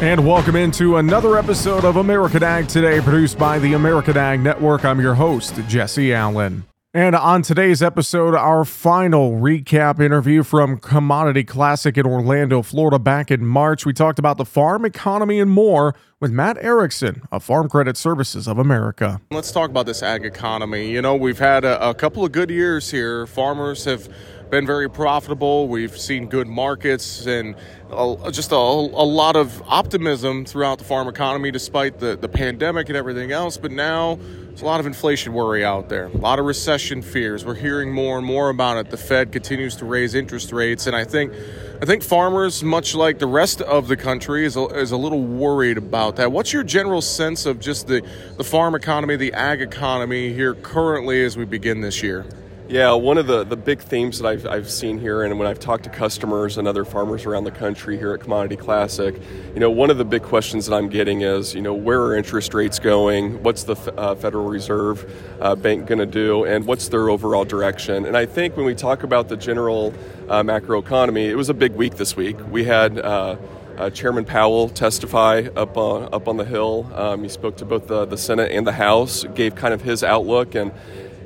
And welcome into another episode of American Ag Today, produced by the American Ag Network. I'm your host, Jesse Allen. And on today's episode, our final recap interview from Commodity Classic in Orlando, Florida, back in March. We talked about the farm economy and more with Matt Erickson of Farm Credit Services of America. Let's talk about this ag economy. You know, we've had a, a couple of good years here. Farmers have been very profitable. We've seen good markets and a, just a, a, lot of optimism throughout the farm economy despite the, the pandemic and everything else. But now there's a lot of inflation worry out there, a lot of recession fears. We're hearing more and more about it. The Fed continues to raise interest rates, and I think I think farmers, much like the rest of the country, is a, is a little worried about that. What's your general sense of just the, the farm economy, the ag economy here currently as we begin this year? Yeah, one of the, the big themes that I've, I've seen here, and when I've talked to customers and other farmers around the country here at Commodity Classic, you know, one of the big questions that I'm getting is, you know, where are interest rates going? What's the uh, Federal Reserve uh, Bank going to do? And what's their overall direction? And I think when we talk about the general uh, macroeconomy, it was a big week this week. We had uh, uh, Chairman Powell testify up on, up on the Hill. Um, he spoke to both the, the Senate and the House, gave kind of his outlook, and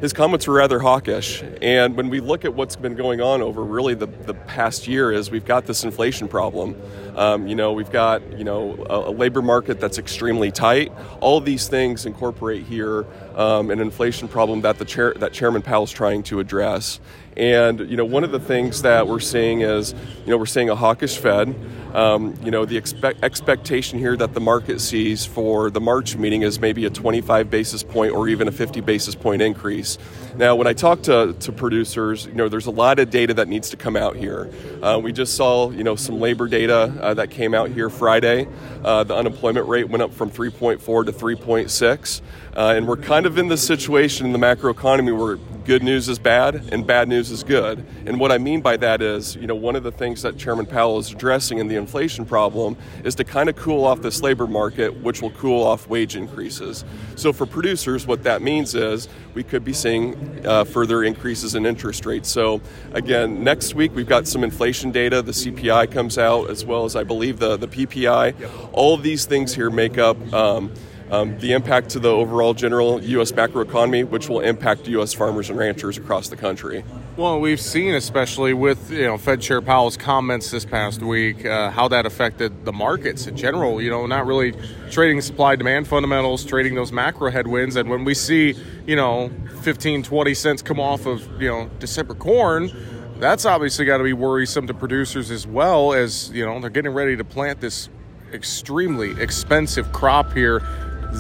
his comments were rather hawkish. And when we look at what's been going on over really the, the past year, is we've got this inflation problem. Um, you know, we've got you know a, a, labor market that's extremely tight. All these things incorporate here um, an inflation problem that the chair that Chairman Powell's trying to address. And you know, one of the things that we're seeing is you know we're seeing a hawkish Fed. Um, you know, the expect, expectation here that the market sees for the March meeting is maybe a 25 basis point or even a 50 basis point increase. Now, when I talk to, to producers, you know, there's a lot of data that needs to come out here. Uh, we just saw, you know, some labor data uh, that came out here Friday. Uh, the unemployment rate went up from 3.4 to 3.6. Uh, and we're kind of in this situation in the macroeconomy where good news is bad and bad news is good. And what I mean by that is, you know, one of the things that Chairman Powell is addressing in the inflation problem is to kind of cool off this labor market, which will cool off wage increases. So for producers, what that means is we could be seeing uh, further increases in interest rates. So again, next week we've got some inflation data. The CPI comes out as well as I believe the the PPI. All these things here make up. Um, um, the impact to the overall general U.S. macroeconomy, which will impact U.S. farmers and ranchers across the country. Well, we've seen, especially with you know Fed Chair Powell's comments this past week, uh, how that affected the markets in general. You know, not really trading supply-demand fundamentals, trading those macro headwinds, and when we see you know 15, 20 cents come off of you know December corn. That's obviously got to be worrisome to producers as well as you know they're getting ready to plant this extremely expensive crop here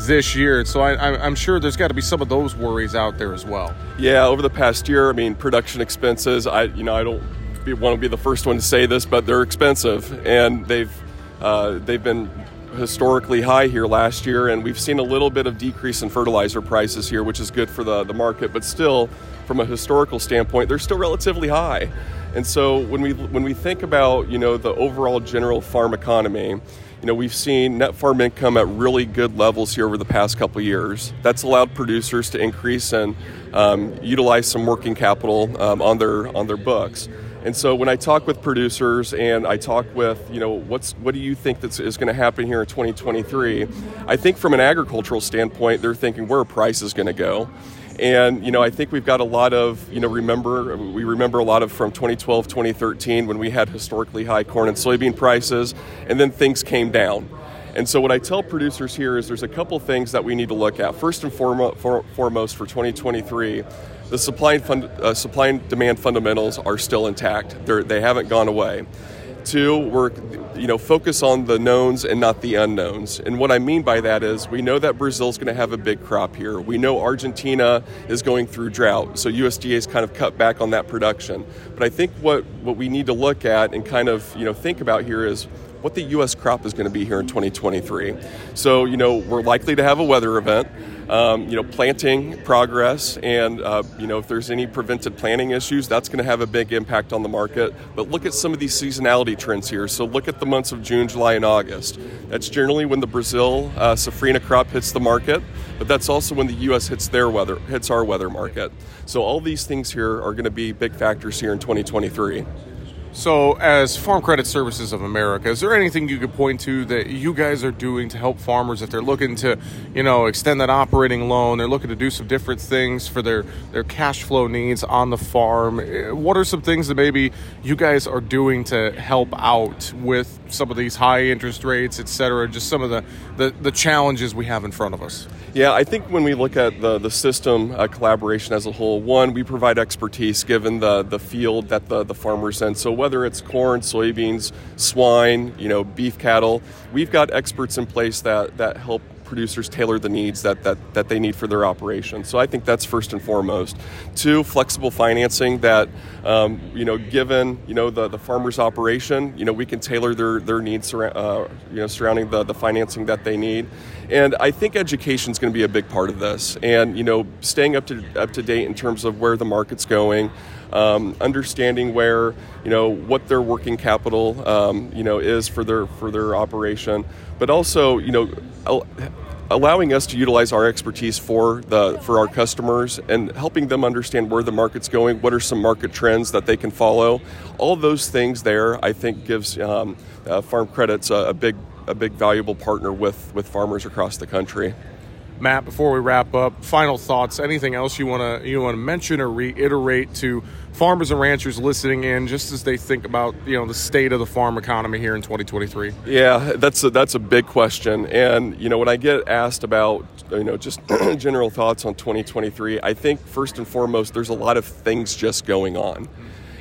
this year. So I, am sure there's got to be some of those worries out there as well. Yeah, over the past year, I mean, production expenses. I you know I don't be, want to be the first one to say this, but they're expensive, and they've uh, they've been historically high here last year, and we've seen a little bit of decrease in fertilizer prices here, which is good for the, the market, but still, from a historical standpoint, they're still relatively high. And so when we when we think about you know the overall general farm economy, you know, we've seen net farm income at really good levels here over the past couple years. That's allowed producers to increase and um, utilize some working capital um, on their on their books. And so when I talk with producers and I talk with, you know, what's what do you think that is going to happen here in 2023? I think from an agricultural standpoint, they're thinking where are prices going to go? And you know, I think we've got a lot of you know remember we remember a lot of from 2012, 2013 when we had historically high corn and soybean prices, and then things came down. And so, what I tell producers here is there's a couple things that we need to look at. First and foremost, for 2023, the supply and, fund, uh, supply and demand fundamentals are still intact. They're, they haven't gone away. Two, we're you know focus on the knowns and not the unknowns. And what I mean by that is we know that Brazil's going to have a big crop here. We know Argentina is going through drought, so USDA has kind of cut back on that production. But I think what what we need to look at and kind of you know think about here is what the U.S. crop is going to be here in 2023. So, you know, we're likely to have a weather event. Um, you know, planting progress, and uh, you know, if there's any prevented planting issues, that's going to have a big impact on the market. But look at some of these seasonality trends here. So look at the months of June, July, and August. That's generally when the Brazil uh, safrinha crop hits the market, but that's also when the U.S. hits their weather, hits our weather market. So all these things here are going to be big factors here in 2023. So, as Farm Credit Services of America, is there anything you could point to that you guys are doing to help farmers if they're looking to, you know, extend that operating loan, they're looking to do some different things for their their cash flow needs on the farm? Eh, what are some things that maybe you guys are doing to help out with some of these high interest rates, et cetera, just some of the, the, the challenges we have in front of us? Yeah, I think when we look at the, the system uh, collaboration as a whole, one, we provide expertise given the, the field that the, the farmer's in. So whether it's corn, soybeans, swine, you know, beef cattle, we've got experts in place that, that help producers tailor the needs that, that, that they need for their operation. So I think that's first and foremost. Two, flexible financing that, um, you know, given, you know, the, the farmer's operation, you know, we can tailor their, their needs, uh, you know, surrounding the, the financing that they need. And I think education is going to be a big part of this. And, you know, staying up to, up to date in terms of where the market's going, um, understanding where you know what their working capital um, you know is for their for their operation, but also you know allowing us to utilize our expertise for the for our customers and helping them understand where the market's going, what are some market trends that they can follow. All those things there, I think, gives um, uh, Farm Credits a, a big a big valuable partner with with farmers across the country. Matt, before we wrap up, final thoughts. Anything else you want to you want to mention or reiterate to farmers and ranchers listening in, just as they think about you know the state of the farm economy here in 2023? Yeah, that's a, that's a big question, and you know when I get asked about you know just general thoughts on 2023, I think first and foremost there's a lot of things just going on,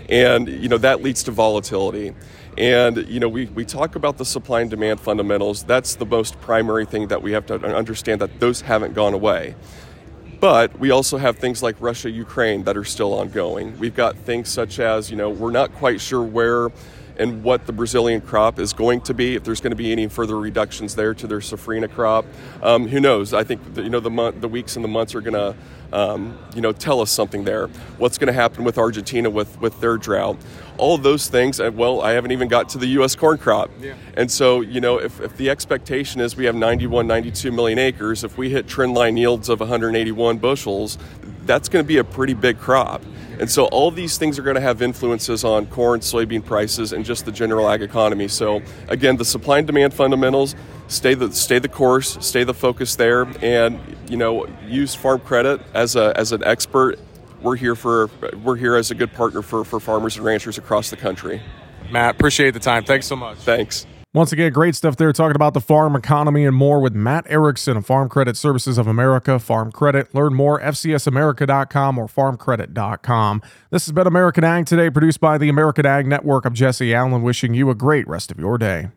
and you know that leads to volatility. And you know, we, we talk about the supply and demand fundamentals. That's the most primary thing that we have to understand that those haven't gone away. But we also have things like Russia, Ukraine that are still ongoing. We've got things such as, you know, we're not quite sure where and what the Brazilian crop is going to be. If there's going to be any further reductions there to their safrinha crop, um, who knows? I think the, you know the month, the weeks and the months are going to um, you know tell us something there. What's going to happen with Argentina with with their drought? All of those things. Well, I haven't even got to the U.S. corn crop, yeah. and so you know if, if the expectation is we have 91, 92 million acres, if we hit trend line yields of 181 bushels, that's going to be a pretty big crop. And so all these things are going to have influences on corn, soybean prices, and just the general ag economy. So again, the supply and demand fundamentals stay the stay the course, stay the focus there, and you know use farm credit as a as an expert. We're here for we're here as a good partner for for farmers and ranchers across the country. Matt, appreciate the time. Thanks so much. Thanks. Once again, great stuff there talking about the farm economy and more with Matt Erickson of Farm Credit Services of America. Farm Credit. Learn more fcsamerica.com or farmcredit.com. This has been American Ag Today, produced by the American Ag Network. I'm Jesse Allen, wishing you a great rest of your day.